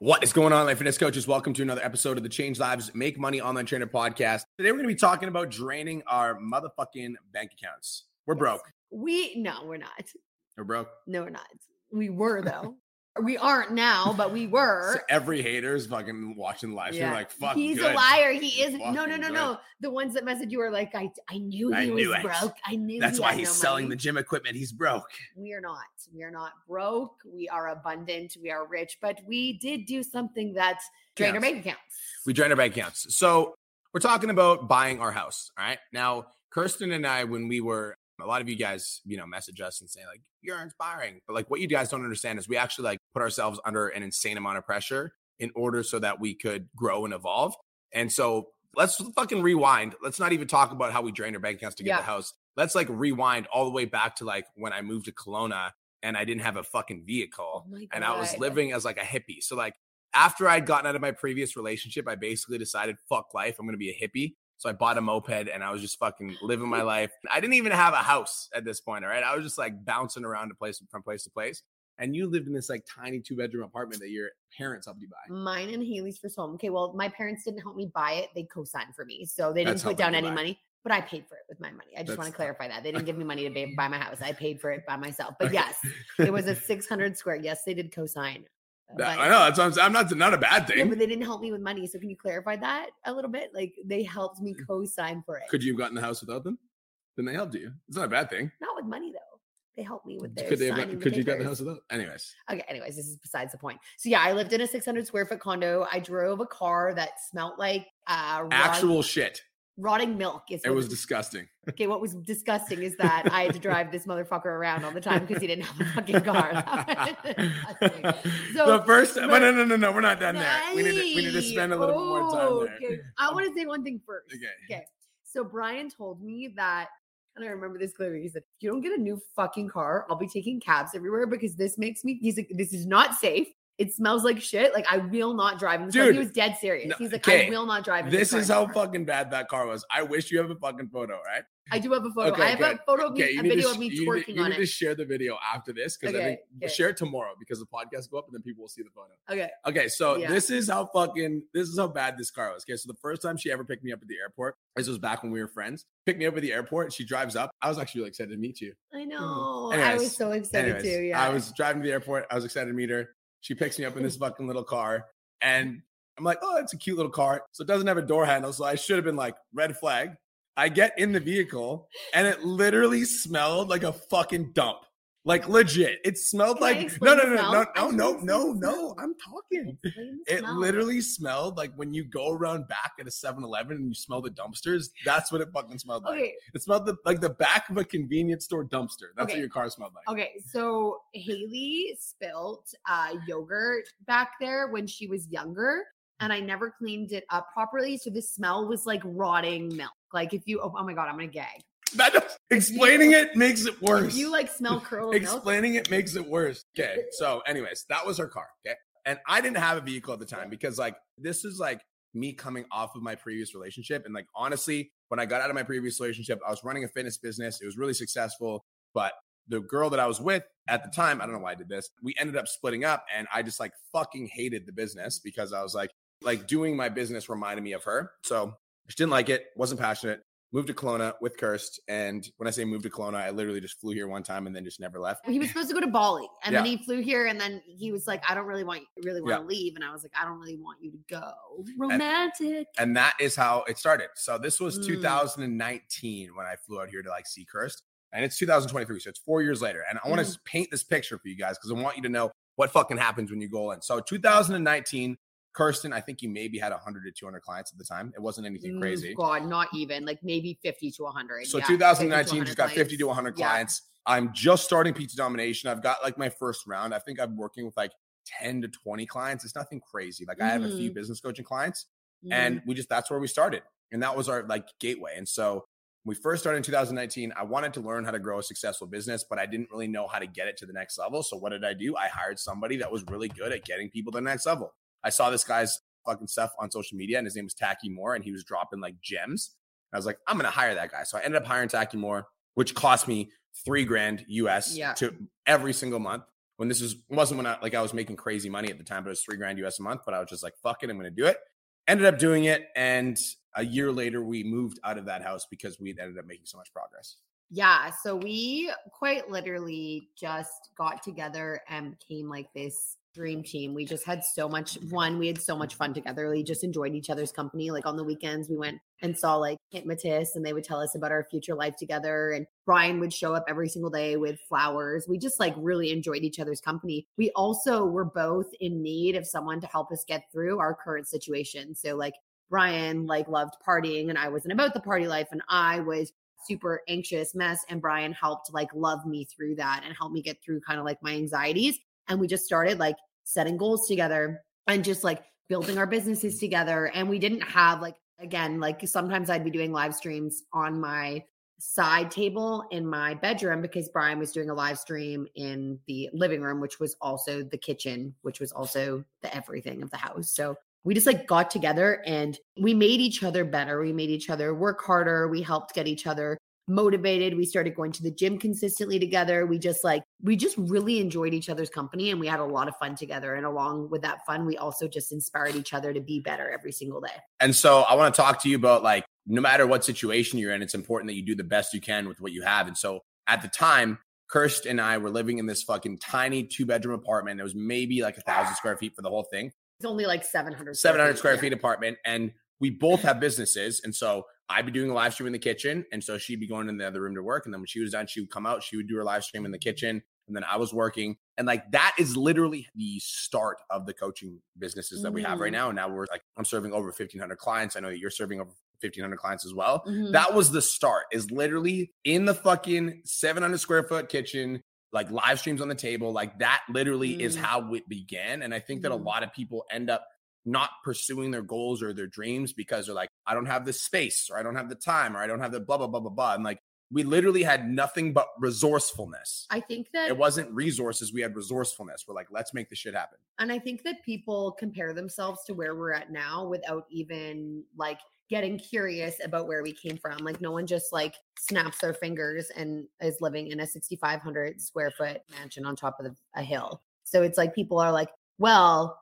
What is going on, Life Fitness Coaches? Welcome to another episode of the Change Lives Make Money Online Trainer podcast. Today, we're going to be talking about draining our motherfucking bank accounts. We're broke. We no, we're not. We're broke. No, we're not. We were though. We aren't now, but we were. So every hater is fucking watching live stream Yeah. like, fuck. He's good. a liar. He is. No, no, no, good. no. The ones that message you are like, I, I knew he I was knew broke. I knew. That's he why he's no selling the gym equipment. He's broke. We are not. We are not broke. We are abundant. We are rich. But we did do something that drained our bank accounts. We drain our bank accounts. So we're talking about buying our house. All right. Now, Kirsten and I, when we were, a lot of you guys, you know, message us and say, like, you're inspiring. But like, what you guys don't understand is we actually like put ourselves under an insane amount of pressure in order so that we could grow and evolve. And so let's fucking rewind. Let's not even talk about how we drained our bank accounts to get Yeah. the house. Let's like rewind all the way back to like when I moved to Kelowna and I didn't have a fucking vehicle Oh and I was living as like a hippie. So like after I'd gotten out of my previous relationship, I basically decided, fuck life, I'm gonna be a hippie. So I bought a moped and I was just fucking living my life. I didn't even have a house at this point, all right? I was just like bouncing around to place from place to place. And you lived in this like tiny two bedroom apartment that your parents helped you buy. Mine and Haley's first home. Okay, well, my parents didn't help me buy it. They co-signed for me. So they didn't That's put down any buy. money, but I paid for it with my money. I just want to clarify that. They didn't give me money to buy my house. I paid for it by myself. But yes, it was a 600 square. Yes, they did co-sign. That- I know that's what I'm, saying. I'm not not a bad Yeah, thing. but they didn't help me with money. So can you clarify that a little bit? Like they helped me co-sign for it. Could you have gotten the house without them? Then they helped you. It's not a bad thing. Not with money though. They helped me with their Could they have, signing the you get the house without? Anyways, Okay, anyways, this is besides the point. So yeah, I lived in a 600 square foot condo. I drove a car that smelled like uh actual shit. Rotting milk. Is It was disgusting. okay. What was disgusting is that I had to drive this motherfucker around all the time because he didn't have a fucking car. That was disgusting. So, the first, but no, no, no, no, we're not done there. We need to, we need to spend a little bit more time Oh, there. okay. I want to say one thing first. Okay. Okay. So Brian told me that, and I remember this clearly. He said, "If you don't get a new fucking car, I'll be taking cabs everywhere because this makes me." He's like, "This is not safe. It smells like shit. Like I will not drive in this car." Dude, He was dead serious. no, He's like, okay, "I will not drive in This car is how anymore." fucking bad that car was. I wish you have a fucking photo, right? I do have a photo. Okay, I have good. a photo of me, Okay, a video sh- of me you need to- twerking you need to it. share the video after this because I think okay. share it tomorrow because the podcast go up and then people will see the photo. Okay. Okay, so Yeah. this is how fucking this is how bad this car was. Okay, so the first time she ever picked me up at the airport, this was back when we were friends. Picked me up at the airport. She drives up. I was actually really excited to meet you. I know. I Mm. Was so excited Anyways, too. Yeah. I was driving to the airport. I was excited to meet her. She picks me up in this fucking little car, and I'm like, "Oh, it's a cute little car." So it doesn't have a door handle. So I should have been like, "Red flag." I get in the vehicle, and it literally smelled like a fucking dump. Like legit, it smelled like no, no, no, no, no, no, no, no. I'm talking. It literally smelled like when you go around back at a 7-Eleven and you smell the dumpsters. That's what it fucking smelled like. Okay. It smelled the, like the back of a convenience store dumpster. That's what your car smelled like. Okay, so Haley spilt uh, yogurt back there when she was younger, and I never cleaned it up properly. So the smell was like rotting milk. Like if you, oh, oh my god, I'm gonna gag. That does- explaining it makes it worse. You like smell milk, explaining it makes it worse. Okay. So, anyways, that was her car. Okay. And I didn't have a vehicle at the time because, like, this is like me coming off of my previous relationship. And, like, honestly, when I got out of my previous relationship, I was running a fitness business. It was really successful. But the girl that I was with at the time, I don't know why I did this. We ended up splitting up and I just like fucking hated the business because I was like, like doing my business reminded me of her. So I just didn't like it, wasn't passionate. Moved to Kelowna with Kirst. And when I say moved to Kelowna, I literally just flew here one time and then just never left. he was supposed to go to Bali, and then he flew here, and then he was like, "I don't really want, really want Yeah. to leave," and I was like, "I don't really want you to go." Romantic. And that is how it started. So this was Mm. 2019 when I flew out here to like see Kirst. And it's 2023. So it's four years later. And I want to Mhm. paint this picture for you guys because I want you to know what fucking happens when you go in. So 2019, Kirsten, I think you maybe had 100 to 200 clients at the time. It wasn't anything crazy. God, not even like maybe 50 to 100. So yeah, 2019 just got 50 to 100 Yeah. clients. I'm just starting pizza domination. I've got like my first round. I think I'm working with like 10 to 20 clients. It's nothing crazy. Like I have a few Mhm. business coaching clients Mhm. and we just that's where we started and that was our like gateway and so when we first started in 2019 i wanted to learn how to grow a successful business but i didn't really know how to get it to the next level so what did i do i hired somebody that was really good at getting people to the next level i saw this guy's fucking stuff on social media and his name was Taki Moore and he was dropping like gems i was like i'm gonna hire that guy so i ended up hiring Taki Moore which cost me three grand us Yeah. to every single month when this was wasn't when I like I was making crazy money at the time, but it was three grand US a month. But I was just like, fuck it, I'm gonna do it. Ended up doing it, and a year later we moved out of that house because we ended up making so much progress. Yeah. So we quite literally just got together and became like this dream team. We just had so much one, we had so much fun together. We just enjoyed each other's company. Like on the weekends, we went and saw like hypnotists and they would tell us about our future life together. And Brian would show up every single day with flowers. We just like really enjoyed each other's company. We also were both in need of someone to help us get through our current situation. So like Brian like loved partying and I wasn't about the party life and I was super anxious mess and Brian helped like love me through that and help me get through kind of like my anxieties and we just started like setting goals together and just like building our businesses mm. together. And we didn't have like, again, like sometimes I'd be doing live streams on my side table in my bedroom because Brian was doing a live stream in the living room, which was also the kitchen, which was also the everything of the house. So we just like got together and we made each other better. We made each other work harder. We helped get each other motivated. We started going to the gym consistently together. We just like, we just really enjoyed each other's company and we had a lot of fun together. And along with that fun, we also just inspired each other to be better every single day. And so I want to talk to you about like, no matter what situation you're in, it's important that you do the best you can with what you have. And so at the time, Kirst and I were living in this fucking tiny two bedroom apartment. It was maybe like a thousand square feet for the whole thing. It's only like 700 700 square feet, feet apartment. And we both have businesses. And so I'd be doing a live stream in the kitchen. And so she'd be going in the other room to work. And then when she was done, she would come out, she would do her live stream in the kitchen. And then I was working. And like that is literally the start of the coaching businesses that we have right mm. now. And now we're like, I'm serving over 1,500 clients. I know that you're serving over 1,500 clients as well. Mm-hmm. That was the start, is literally in the fucking 700 square foot kitchen, like live streams on the table. Like that literally mm. is how it began. And I think that a mm. lot of people end up not pursuing their goals or their dreams because they're like, I don't have the space or I don't have the time or I don't have the blah, blah, blah, blah, blah. And like, we literally had nothing but resourcefulness. I think that it wasn't resources, we had resourcefulness. We're like, let's make the shit happen. And I think that people compare themselves to where we're at now without even like getting curious about where we came from. Like, no one just like snaps their fingers and is living in a 6,500 square foot mansion on top of a hill. So it's like people are like, well,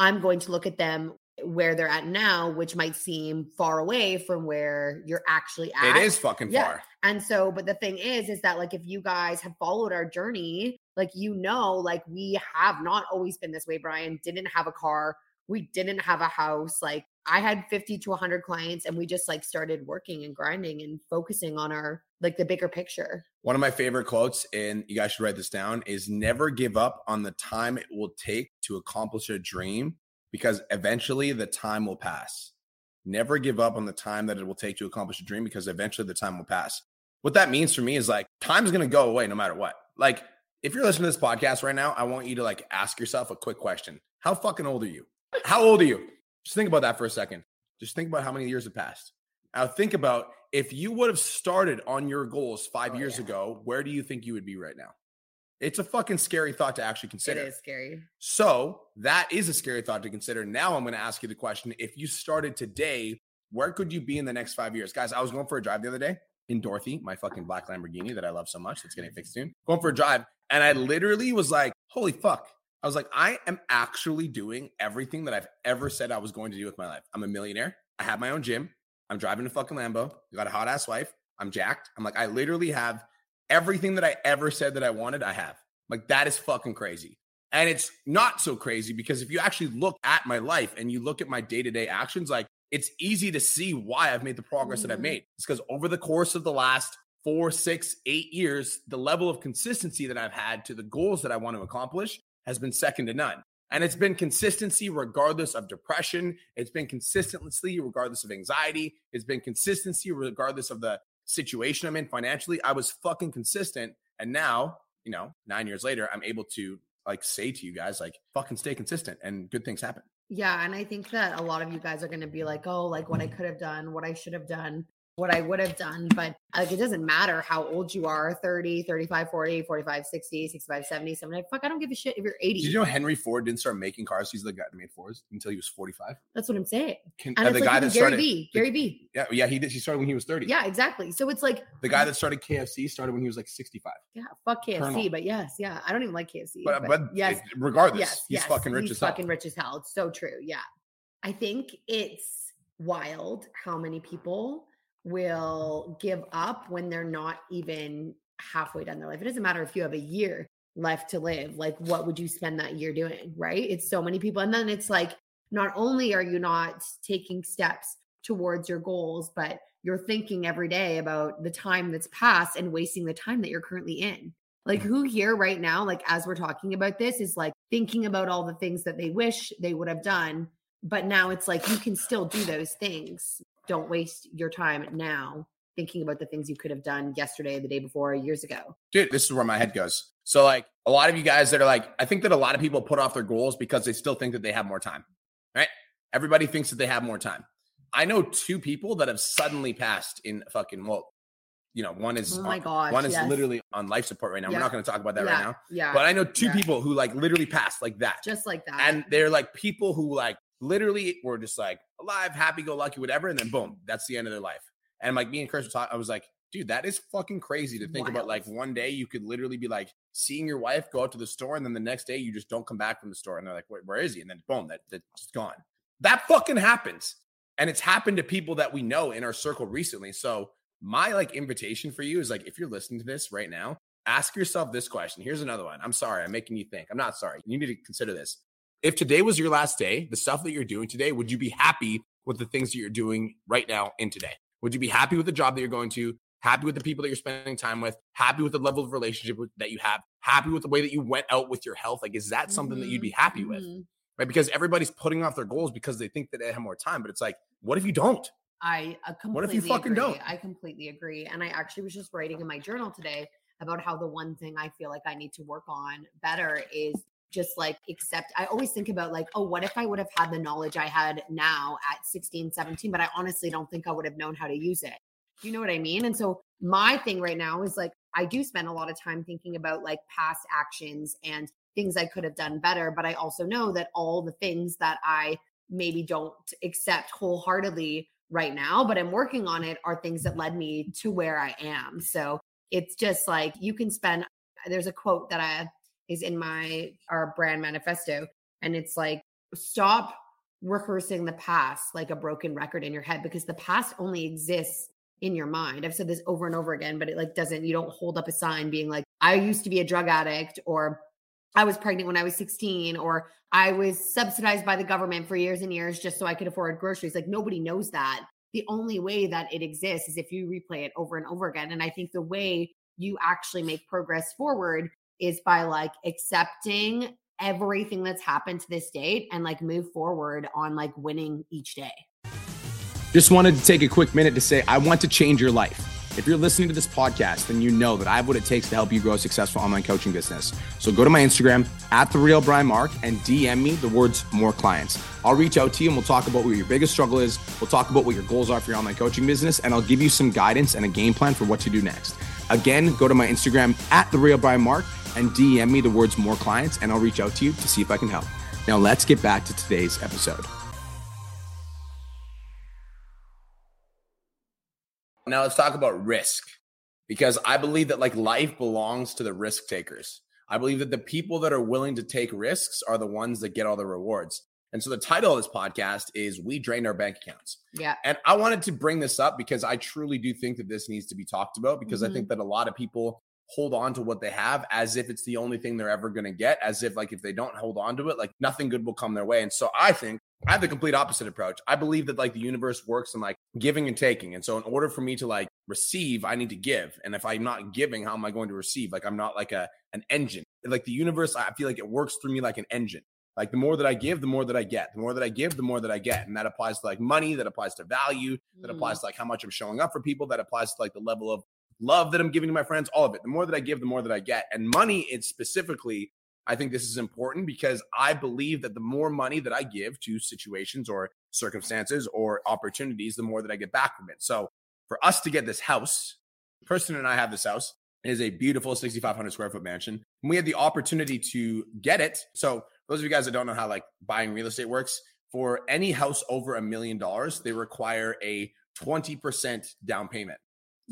I'm going to look at them where they're at now, which might seem far away from where you're actually at. It is fucking yeah. far. And so, but the thing is, is that like if you guys have followed our journey, like you know, like we have not always been this way. Brian didn't have a car, we didn't have a house. Like I had 50 to 100 clients, and we just like started working and grinding and focusing on our like the bigger picture. One of my favorite quotes, and you guys should write this down, is never give up on the time it will take to accomplish a dream because eventually the time will pass. Never give up on the time that it will take to accomplish a dream because eventually the time will pass. What that means for me is like time's going to go away no matter what. Like if you're listening to this podcast right now, I want you to like ask yourself a quick question. How fucking old are you? How old are you? Just think about that for a second. Just think about how many years have passed. Now think about if you would have started on your goals five oh, years yeah. ago, where do you think you would be right now? It's a fucking scary thought to actually consider. It is scary. So that is a scary thought to consider. Now I'm going to ask you the question: If you started today, where could you be in the next five years, guys? I was going for a drive the other day in Dorothy, my fucking black Lamborghini that I love so much. That's getting mm-hmm. fixed soon. Going for a drive, and I literally was like, "Holy fuck!" I was like, "I am actually doing everything that I've ever said I was going to do with my life. I'm a millionaire. I have my own gym. I'm driving a fucking Lambo. You got a hot ass wife. I'm jacked. I'm like, I literally have everything that I ever said that I wanted, I have. Like, that is fucking crazy. And it's not so crazy because if you actually look at my life and you look at my day to day actions, like, it's easy to see why I've made the progress mm-hmm. that I've mm-hmm. made. It's because over the course of the last four, six, eight years, the level of consistency that I've had to the goals that I want to accomplish has been second to none. And it's been consistency regardless of depression. It's been consistency regardless of anxiety. It's been consistency regardless of the situation I'm in financially. I was fucking consistent. And now, you know, nine years later, I'm able to like say to you guys, like, fucking stay consistent and good things happen. Yeah. And I think that a lot of you guys are going to be like, oh, like what I could have done, what I should have done. What I would have done. But like, it doesn't matter how old you are 30, 35, 40, 45, 60, 65, 70, 70. Fuck, I don't give a shit if you're 80. Did you know Henry Ford didn't start making cars? He's the guy that made Fords until he was 45. That's what I'm saying. Can, And uh, the like guy that Gary started, the- Gary V. yeah, yeah, he did. He started when he was 30. Yeah, exactly. So it's like, The guy that started KFC started when he was like 65. yeah, fuck KFC. Colonel. But yes, yeah. I don't even like KFC. But, but yes, it- regardless, yes, he's yes, fucking rich he's as hell. fucking rich as hell. It's so true. Yeah. I think it's wild how many people will give up when they're not even halfway done their life. It doesn't matter if you have a year left to live. Like, what would you spend that year doing? Right. It's so many people. And then it's like, not only are you not taking steps towards your goals, but you're thinking every day about the time that's passed and wasting the time that you're currently in. Like, who here right now, like, as we're talking about this, is like thinking about all the things that they wish they would have done. But now it's like you can still do those things. Don't waste your time now thinking about the things you could have done yesterday, the day before, years ago. Dude, this is where my head goes. So, like, a lot of you guys that are like, I think that a lot of people put off their goals because they still think that they have more time, right? Everybody thinks that they have more time. I know two people that have suddenly passed in fucking, well, you know, one is Oh my on- gosh, one is yes. literally on life support right now. Yeah. We're not going to talk about that yeah, right now. Yeah. But I know two Yeah. people who like literally passed like that. just like that. and they're like people who like literally we were just like alive, happy go lucky, whatever, and then boom, that's the end of their life. And like me and Chris were talking, I was like, dude, that is fucking crazy to think about. Like one day you could literally be like seeing your wife go out to the store, and then the next day you just don't come back from the store, and they're like, where, where is he? And then boom, that that's gone. That fucking happens, and it's happened to people that we know in our circle recently. So my like invitation for you is like, if you're listening to this right now, ask yourself this question. Here's another one. I'm sorry, I'm making you think. I'm not sorry. You need to consider this if today was your last day, the stuff that you're doing today, would you be happy with the things that you're doing right now in today? Would you be happy with the job that you're going to? Happy with the people that you're spending time with? Happy with the level of relationship with, that you have? Happy with the way that you went out with your health? Like, is that something that you'd be happy with? Mhm. Right? Because everybody's putting off their goals because they think that they have more time. But it's like, what if you don't? I uh, completely What if you fucking agree. don't? I completely agree. And I actually was just writing in my journal today about how the one thing I feel like I need to work on better is just like accept. I always think about like, oh, what if I would have had the knowledge I had now at 16, 17, but I honestly don't think I would have known how to use it. You know what I mean? And so my thing right now is like, I do spend a lot of time thinking about like past actions and things I could have done better. But I also know that all the things that I maybe don't accept wholeheartedly right now, but I'm working on it are things that led me to where I am. So it's just like you can spend there's a quote that I is in my our brand manifesto and it's like stop rehearsing the past like a broken record in your head because the past only exists in your mind. I've said this over and over again, but it like doesn't you don't hold up a sign being like I used to be a drug addict or I was pregnant when I was 16 or I was subsidized by the government for years and years just so I could afford groceries. Like nobody knows that. The only way that it exists is if you replay it over and over again. And I think the way you actually make progress forward is by like accepting everything that's happened to this date and like move forward on like winning each day. Just wanted to take a quick minute to say, I want to change your life. If you're listening to this podcast, then you know that I have what it takes to help you grow a successful online coaching business. So go to my Instagram at the real Brian Mark and DM me the words more clients. I'll reach out to you and we'll talk about what your biggest struggle is. We'll talk about what your goals are for your online coaching business, and I'll give you some guidance and a game plan for what to do next. Again, go to my Instagram at the real Brian Mark and DM me the words more clients, and I'll reach out to you to see if I can help. Now let's get back to today's episode. Now let's talk about risk because I believe that like life belongs to the risk takers. I believe that the people that are willing to take risks are the ones that get all the rewards. And so the title of this podcast is We Drained Our Bank Accounts. Yeah. And I wanted to bring this up because I truly do think that this needs to be talked about because Mhm. I think that a lot of people hold on to what they have as if it's the only thing they're ever going to get, as if like if they don't hold on to it, like nothing good will come their way. And so I think I have the complete opposite approach. I believe that like the universe works in like giving and taking. And so in order for me to like receive, I need to give. And if I'm not giving, how am I going to receive? Like I'm not like a an engine. Like the universe, I feel like it works through me like an engine. Like the more that I give, the more that I get. The more that I give, the more that I get. And that applies to like money, that applies to value, that Mm. applies to like how much I'm showing up for people, that applies to like the level of love that I'm giving to my friends, all of it. The more that I give, the more that I get. And money is specifically, I think this is important because I believe that the more money that I give to situations or circumstances or opportunities, the more that I get back from it. So for us to get this house, Kirsten and I have this house. It is a beautiful 6,500 square foot mansion. And we had the opportunity to get it. So, those of you guys that don't know how like buying real estate works, for any house over a million dollars, they require a 20% down payment.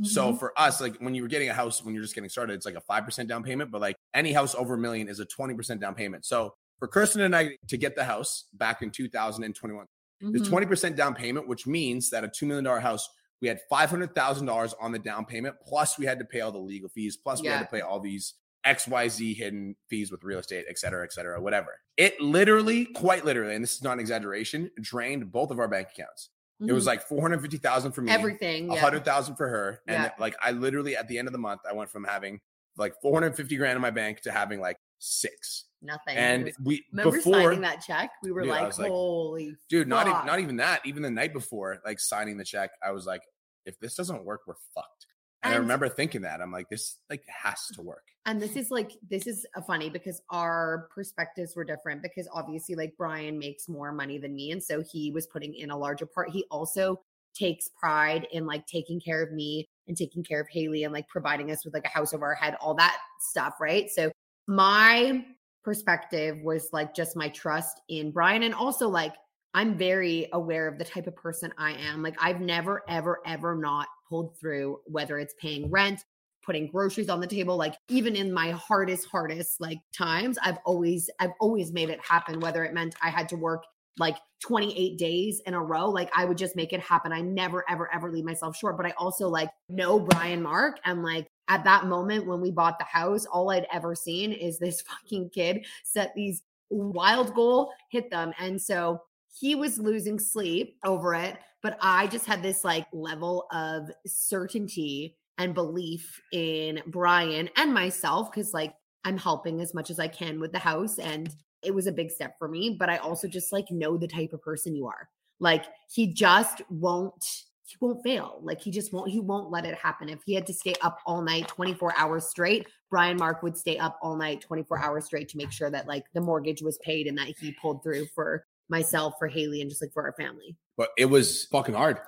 So Mhm. for us, like when you were getting a house, when you're just getting started, it's like a 5% down payment, but like any house over a million is a 20% down payment. So for Kirsten and I to get the house back in 2021, the Mhm. 20% down payment, which means that a $2 million house, we had $500,000 on the down payment, plus we had to pay all the legal fees, plus we had to pay all these XYZ hidden fees with real estate, et cetera, et cetera, whatever. It literally, quite literally, and this is not an exaggeration, drained both of our bank accounts. It was Mhm. like 450,000 for me everything. a Yeah. hundred thousand for her. And Yeah. like I literally at the end of the month, I went from having like 450 grand in my bank to having like six. Nothing. And was- we remember before signing that check? We were Dude, like, holy dude, not even not even that. Even the night before, like signing the check, I was like, if this doesn't work, we're fucked. And, I remember thinking that. I'm like, this like has to work. And this is like this is a funny because our perspectives were different because obviously like Brian makes more money than me and so he was putting in a larger part. He also takes pride in like taking care of me and taking care of Haley and like providing us with like a house over our head, all that stuff, right? So my perspective was like just my trust in Brian and also like I'm very aware of the type of person I am. Like I've never ever ever not pulled through whether it's paying rent, putting groceries on the table like even in my hardest hardest like times i've always i've always made it happen whether it meant i had to work like 28 days in a row like i would just make it happen. I never ever ever leave myself short but i also like know brian mark and like at that moment when we bought the house all i'd ever seen is this fucking kid set these wild goal hit them and so he was losing sleep over it but i just had this like level of certainty and belief in Brian and myself because like I'm helping as much as I can with the house and it was a big step for me but I also just like know the type of person you are. Like he just won't he won't fail. Like he just won't he won't let it happen. If he had to stay up all night 24 hours straight Brian Mark would stay up all night 24 hours straight to make sure that like the mortgage was paid and that he pulled through for myself for Haley and just like for our family. But it was fucking hard.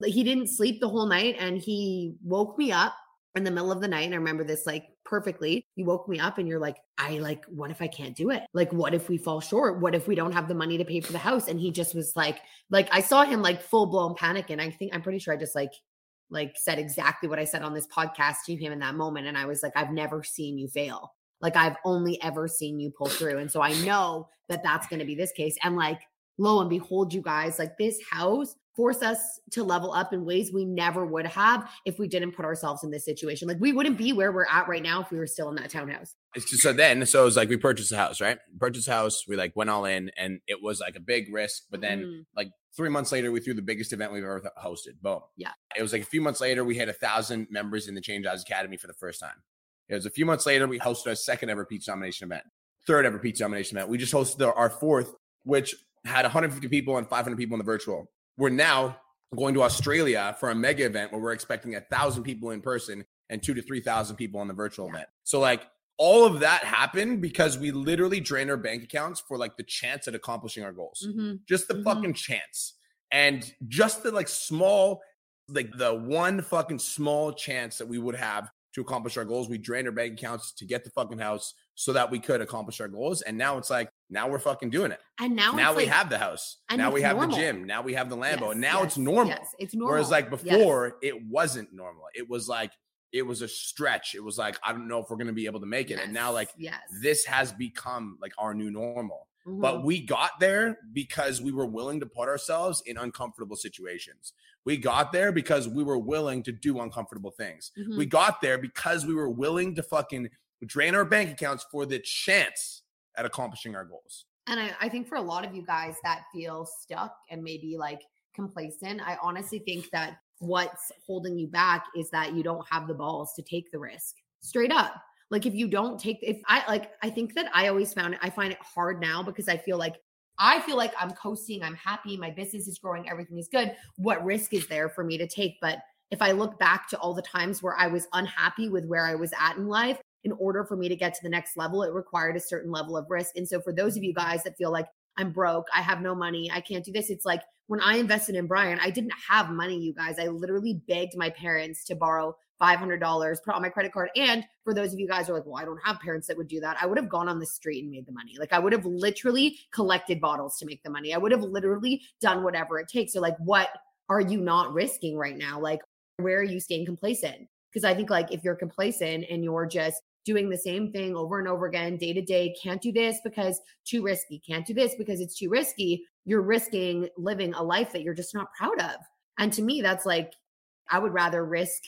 like he didn't sleep the whole night and he woke me up in the middle of the night and i remember this like perfectly. You woke me up and you're like i like what if i can't do it? Like what if we fall short? What if we don't have the money to pay for the house? And he just was like like i saw him like full blown panic and i think i'm pretty sure i just like like said exactly what i said on this podcast to him in that moment and i was like i've never seen you fail like i've only ever seen you pull through and so i know that that's going to be this case and like lo and behold you guys like this house forced us to level up in ways we never would have if we didn't put ourselves in this situation like we wouldn't be where we're at right now if we were still in that townhouse so then, so it was like we purchased a house, right? Purchased a house. We like went all in, and it was like a big risk. But then, Mhm. like three months later, we threw the biggest event we've ever th- hosted. Boom. Yeah. It was like a few months later, we had a thousand members in the Change Lives Academy for the first time. It was a few months later, we hosted our second ever Peach nomination event, third ever Peach nomination event. We just hosted our- our fourth, which had 150 people and 500 people in the virtual. We're now going to Australia for a mega event where we're expecting a thousand people in person and two to 3,000 people on the virtual event. So, like, all of that happened because we literally drained our bank accounts for like the chance at accomplishing our goals Mhm. just the Mhm. fucking chance and just the like small like the one fucking small chance that we would have to accomplish our goals. We drained our bank accounts to get the fucking house so that we could accomplish our goals. And now it's like now we're fucking doing it. And now now, we like- have the house. and now we have normal. the gym. Now we have the lambo. Yes, and now it's normal. yes, it's normal. Whereas like Yes. before it wasn't normal. It was like it was a stretch. It was like i don't know if we're going to be able to make it. And now like yes. this has become like our new normal Mhm. but we got there because we were willing to put ourselves in uncomfortable situations. We got there because we were willing to do uncomfortable things. Mhm. We got there because we were willing to fucking drain our bank accounts for the chance at accomplishing our goals. And I, I think for a lot of you guys that feel stuck and maybe like complacent, I honestly think that what's holding you back is that you don't have the balls to take the risk straight up. Like if you don't take, if I like, I think that I always found it, I find it hard now because I feel like I feel like I'm coasting, I'm happy, my business is growing, everything is good. What risk is there for me to take? But if I look back to all the times where I was unhappy with where I was at in life, in order for me to get to the next level, it required a certain level of risk. And so, for those of you guys that feel like, I'm broke. I have no money. I can't do this. It's like when I invested in Brian, I didn't have money, you guys. I literally begged my parents to borrow $500 put on my credit card. And for those of you guys who are like, well, I don't have parents that would do that. I would have gone on the street and made the money. Like I would have literally collected bottles to make the money. I would have literally done whatever it takes. So like, what are you not risking right now? Like, where are you staying complacent? Because I think like if you're complacent and you're just doing the same thing over and over again, day to day, can't do this because too risky, can't do this because it's too risky, you're risking living a life that you're just not proud of. And to me, that's like, I would rather risk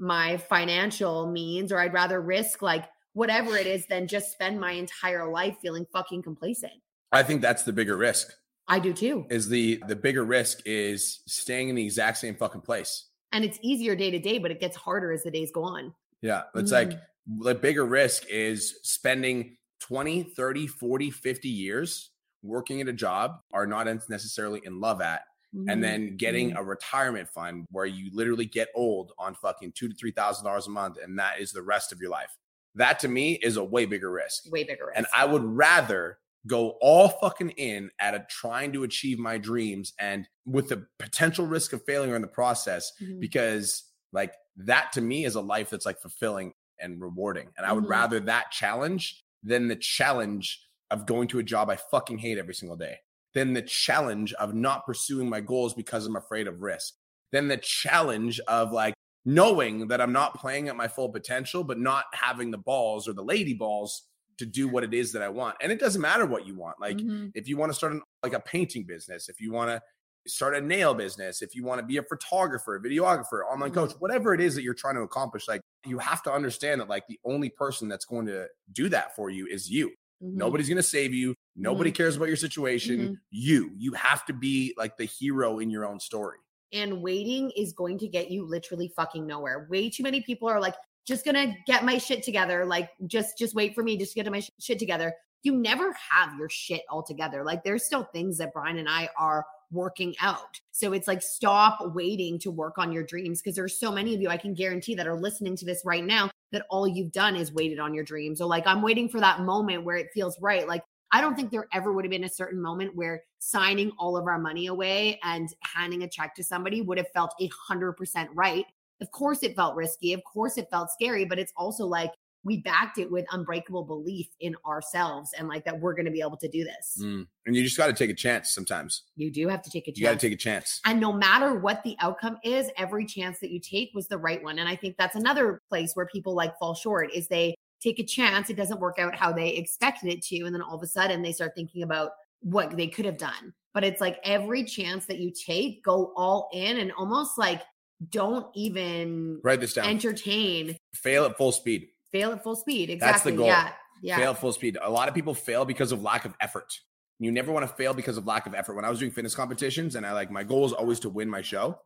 my financial means or I'd rather risk like whatever it is than just spend my entire life feeling fucking complacent. I think that's the bigger risk. I do too. Is the the bigger risk is staying in the exact same fucking place. And it's easier day to day, but it gets harder as the days go on. Yeah. It's mm-hmm. like the bigger risk is spending 20, 30, 40, 50 years working at a job are not necessarily in love at Mm-hmm. and then getting mm-hmm. a retirement fund where you literally get old on fucking two to three thousand dollars a month, and that is the rest of your life. That to me is a way bigger risk. Way bigger risk. And I would rather go all fucking in at a trying to achieve my dreams and with the potential risk of failure in the process mm-hmm. because like that to me is a life that's like fulfilling and rewarding. And I would mm-hmm. rather that challenge than the challenge of going to a job I fucking hate every single day than the challenge of not pursuing my goals because I'm afraid of risk, Then the challenge of like knowing that I'm not playing at my full potential, but not having the balls or the lady balls to do what it is that I want. And it doesn't matter what you want. Like mm-hmm. if you want to start an, like a painting business, if you want to start a nail business, if you want to be a photographer, a videographer, online coach, mm-hmm. whatever it is that you're trying to accomplish, like you have to understand that like the only person that's going to do that for you is you. Mm-hmm. Nobody's going to save you. Nobody mm-hmm. cares about your situation. Mm-hmm. You, you have to be like the hero in your own story. And waiting is going to get you literally fucking nowhere. Way too many people are like, just gonna get my shit together. Like, just just wait for me, just get my shit together. You never have your shit all together. Like, there's still things that Brian and I are working out. So it's like stop waiting to work on your dreams because there's so many of you I can guarantee that are listening to this right now that all you've done is waited on your dreams. So like I'm waiting for that moment where it feels right. Like I don't think there ever would have been a certain moment where signing all of our money away and handing a check to somebody would have felt a hundred percent right. Of course it felt risky. Of course it felt scary, but it's also like we backed it with unbreakable belief in ourselves and like that we're going to be able to do this. Mm. And you just got to take a chance sometimes. You do have to take a chance. You got to take a chance. And no matter what the outcome is, every chance that you take was the right one. And I think that's another place where people like fall short is they take a chance, it doesn't work out how they expected it to and then all of a sudden they start thinking about what they could have done. But it's like every chance that you take, go all in and almost like don't even write this down. Entertain. Fail at full speed fail at full speed. Exactly. That's the goal. Yeah. Yeah. Fail at full speed. A lot of people fail because of lack of effort. You never want to fail because of lack of effort. When I was doing fitness competitions and I like my goal is always to win my show.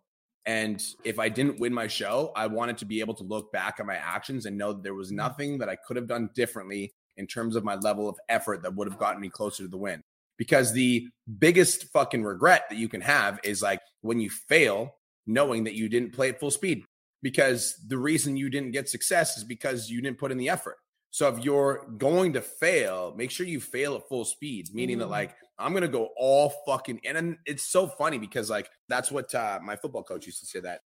And if I didn't win my show, I wanted to be able to look back at my actions and know that there was mm. nothing that I could have done differently in terms of my level of effort that would have gotten me closer to the win. Because the biggest fucking regret that you can have is like when you fail, knowing that you didn't play at full speed because the reason you didn't get success is because you didn't put in the effort. So if you're going to fail, make sure you fail at full speed, meaning mm. that like I'm gonna go all fucking and it's so funny because like that's what uh, my football coach used to say that.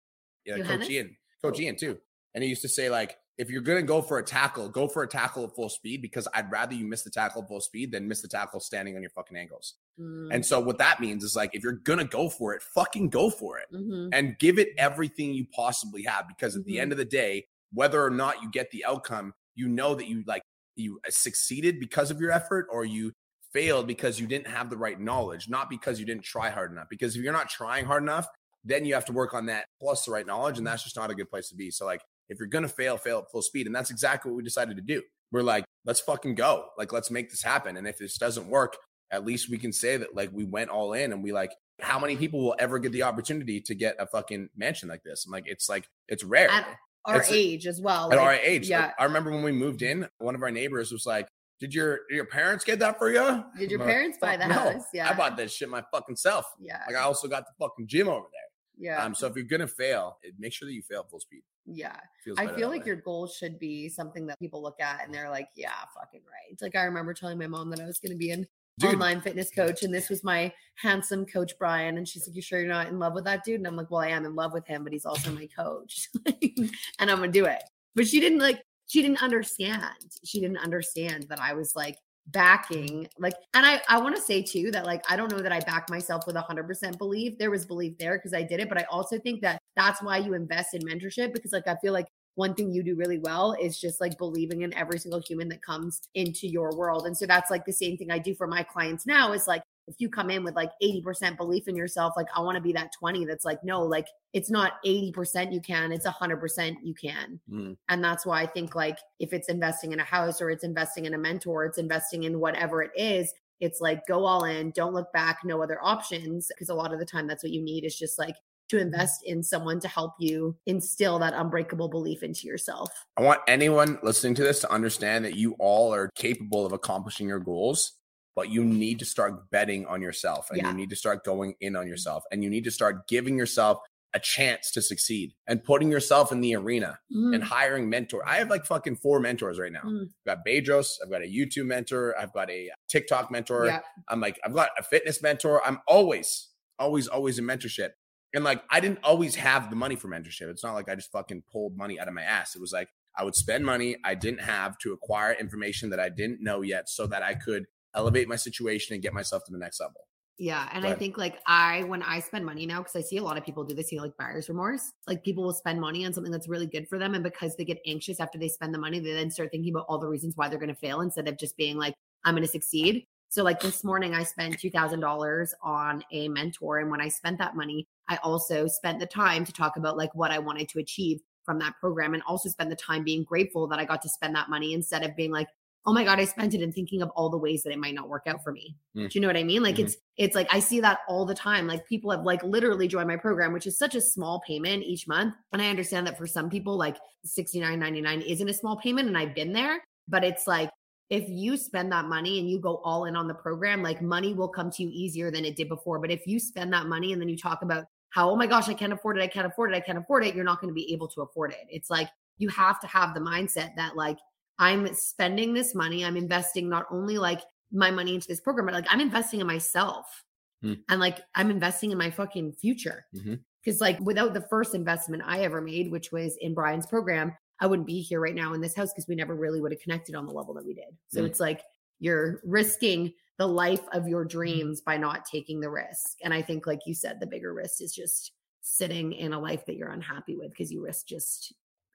Yeah, Coach Ian, Coach. Ian too. And he used to say like if you're gonna go for a tackle, go for a tackle at full speed because I'd rather you miss the tackle at full speed than miss the tackle standing on your fucking ankles. Mm. And so what that means is like if you're gonna go for it, fucking go for it mm-hmm. and give it everything you possibly have. Because at mm-hmm. the end of the day, whether or not you get the outcome, you know that you like you uh, succeeded because of your effort or you failed because you didn't have the right knowledge, not because you didn't try hard enough. Because if you're not trying hard enough, then you have to work on that plus the right knowledge, and that's just not a good place to be. So like if you're gonna fail, fail at full speed, and that's exactly what we decided to do. We're like, let's fucking go, like let's make this happen. And if this doesn't work, at least we can say that like we went all in and we like how many people will ever get the opportunity to get a fucking mansion like this? I'm like, it's like it's rare. At our it's, age as well. At like, our age. Yeah. Like, I remember when we moved in, one of our neighbors was like, Did your did your parents get that for you? Did your I'm parents like, buy the no, house? Yeah. I bought this shit my fucking self. Yeah. Like I also got the fucking gym over there. Yeah. Um, so if you're gonna fail, make sure that you fail full speed. Yeah. I feel like way. your goals should be something that people look at and mm. they're like, yeah, fucking right. It's like I remember telling my mom that I was gonna be an Dude. online fitness coach, and this was my handsome coach Brian. And she's like, "You sure you're not in love with that dude?" And I'm like, "Well, I am in love with him, but he's also my coach, and I'm gonna do it." But she didn't like. She didn't understand. She didn't understand that I was like backing like and i i want to say too that like i don't know that i back myself with 100% belief. There was belief there because i did it but i also think that that's why you invest in mentorship because like i feel like one thing you do really well is just like believing in every single human that comes into your world and so that's like the same thing i do for my clients now is like if you come in with like 80% belief in yourself, like I want to be that 20 that's like, no, like it's not 80% you can, it's 100% you can. Mm. And that's why I think like if it's investing in a house or it's investing in a mentor, it's investing in whatever it is, it's like go all in, don't look back, no other options. Because a lot of the time that's what you need is just like to invest in someone to help you instill that unbreakable belief into yourself. I want anyone listening to this to understand that you all are capable of accomplishing your goals but you need to start betting on yourself and Yeah. you need to start going in on yourself and you need to start giving yourself a chance to succeed and putting yourself in the arena and hiring mentor. I have like fucking four mentors right now. Mm. I've got Bedros, I've got a YouTube mentor, I've got a TikTok mentor. Yeah. I'm like, I've got a fitness mentor. I'm always, always, always in mentorship. And like, I didn't always have the money for mentorship. It's not like I just fucking pulled money out of my ass. It was like I would spend money I didn't have to acquire information that I didn't know yet so that I could elevate my situation and get myself to the next level. Yeah. And I think like I, when I spend money now, because I see a lot of people do this, you know, like buyer's remorse. Like people will spend money on something that's really good for them. And because they get anxious after they spend the money, they then start thinking about all the reasons why they're going to fail instead of just being like, I'm going to succeed. So like this morning, I spent $2,000 on a mentor. And when I spent that money, I also spent the time to talk about like what I wanted to achieve from that program and also spend the time being grateful that I got to spend that money instead of being like, oh my god i spent it in thinking of all the ways that it might not work out for me. Mm. do you know what i mean? Like Mhm. it's it's like i see that all the time. Like people have like literally joined my program which is such a small payment each month. And i understand that for some people like 69.99 isn't a small payment and i've been there. But it's like if you spend that money and you go all in on the program like money will come to you easier than it did before. But if you spend that money and then you talk about how oh my gosh i can't afford it i can't afford it i can't afford it you're not going to be able to afford it. It's like you have to have the mindset that like I'm spending this money. I'm investing not only like my money into this program, but like I'm investing in myself. Hmm. And like I'm investing in my fucking future. Mhm. Because like without the first investment I ever made, which was in Brian's program, I wouldn't be here right now in this house because we never really would have connected on the level that we did. So Hmm. it's like you're risking the life of your dreams by not taking the risk. And I think, like you said, the bigger risk is just sitting in a life that you're unhappy with because you risk just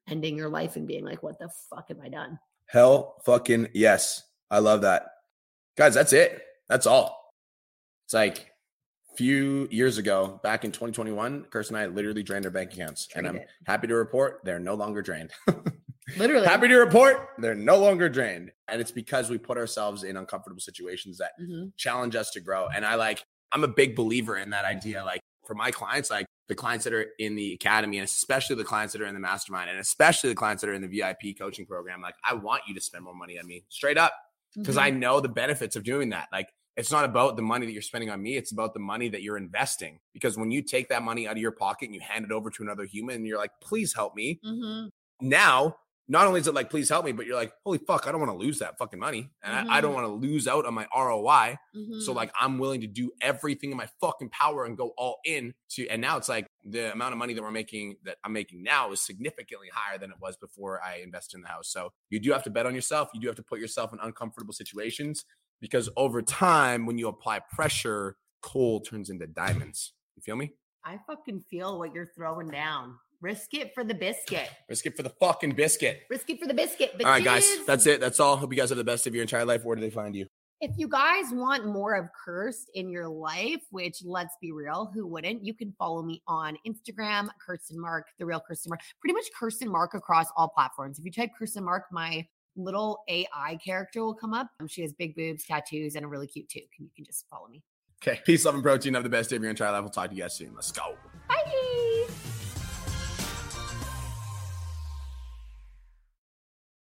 ending your life and being like, what the fuck have I done? Hell fucking yes. I love that. Guys, that's it. That's all. It's like a few years ago, back in 2021, Kirsten and I literally drained our bank accounts. and I'm it. happy to report they're no longer drained. Literally. happy to report they're no longer drained. And it's because we put ourselves in uncomfortable situations that Mhm. challenge us to grow. And I like, I'm a big believer in that idea. Like for my clients, like the clients that are in the academy, and especially the clients that are in the mastermind, and especially the clients that are in the VIP coaching program, like I want you to spend more money on me straight up because Mhm. I know the benefits of doing that. Like it's not about the money that you're spending on me, it's about the money that you're investing. Because when you take that money out of your pocket and you hand it over to another human and you're like, please help me. Mhm. Now, not only is it like, please help me, but you're like, holy fuck, I don't want to lose that fucking money. And I, I don't want to lose out on my ROI. So Mhm. like I'm willing to do everything in my fucking power and go all in to and now it's like the amount of money that we're making that I'm making now is significantly higher than it was before I invested in the house. So you do have to bet on yourself. You do have to put yourself in uncomfortable situations because over time when you apply pressure, coal turns into diamonds. You feel me? I fucking feel what you're throwing down. Risk it for the biscuit. Risk it for the fucking biscuit. Risk it for the biscuit. All right, guys, that's it. That's all. Hope you guys have the best of your entire life. Where do they find you? If you guys want more of Kirst in your life, which let's be real, who wouldn't? You can follow me on Instagram, Kirsten Mark, the real Kirsten Mark, pretty much Kirsten Mark across all platforms. If you type Kirsten Mark, my little AI character will come up. Um, She has big boobs, tattoos, and a really cute tooth. You can just follow me. Okay. Peace, love, and protein. Have the best day of your entire life. We'll talk to you guys soon. Let's go. Bye.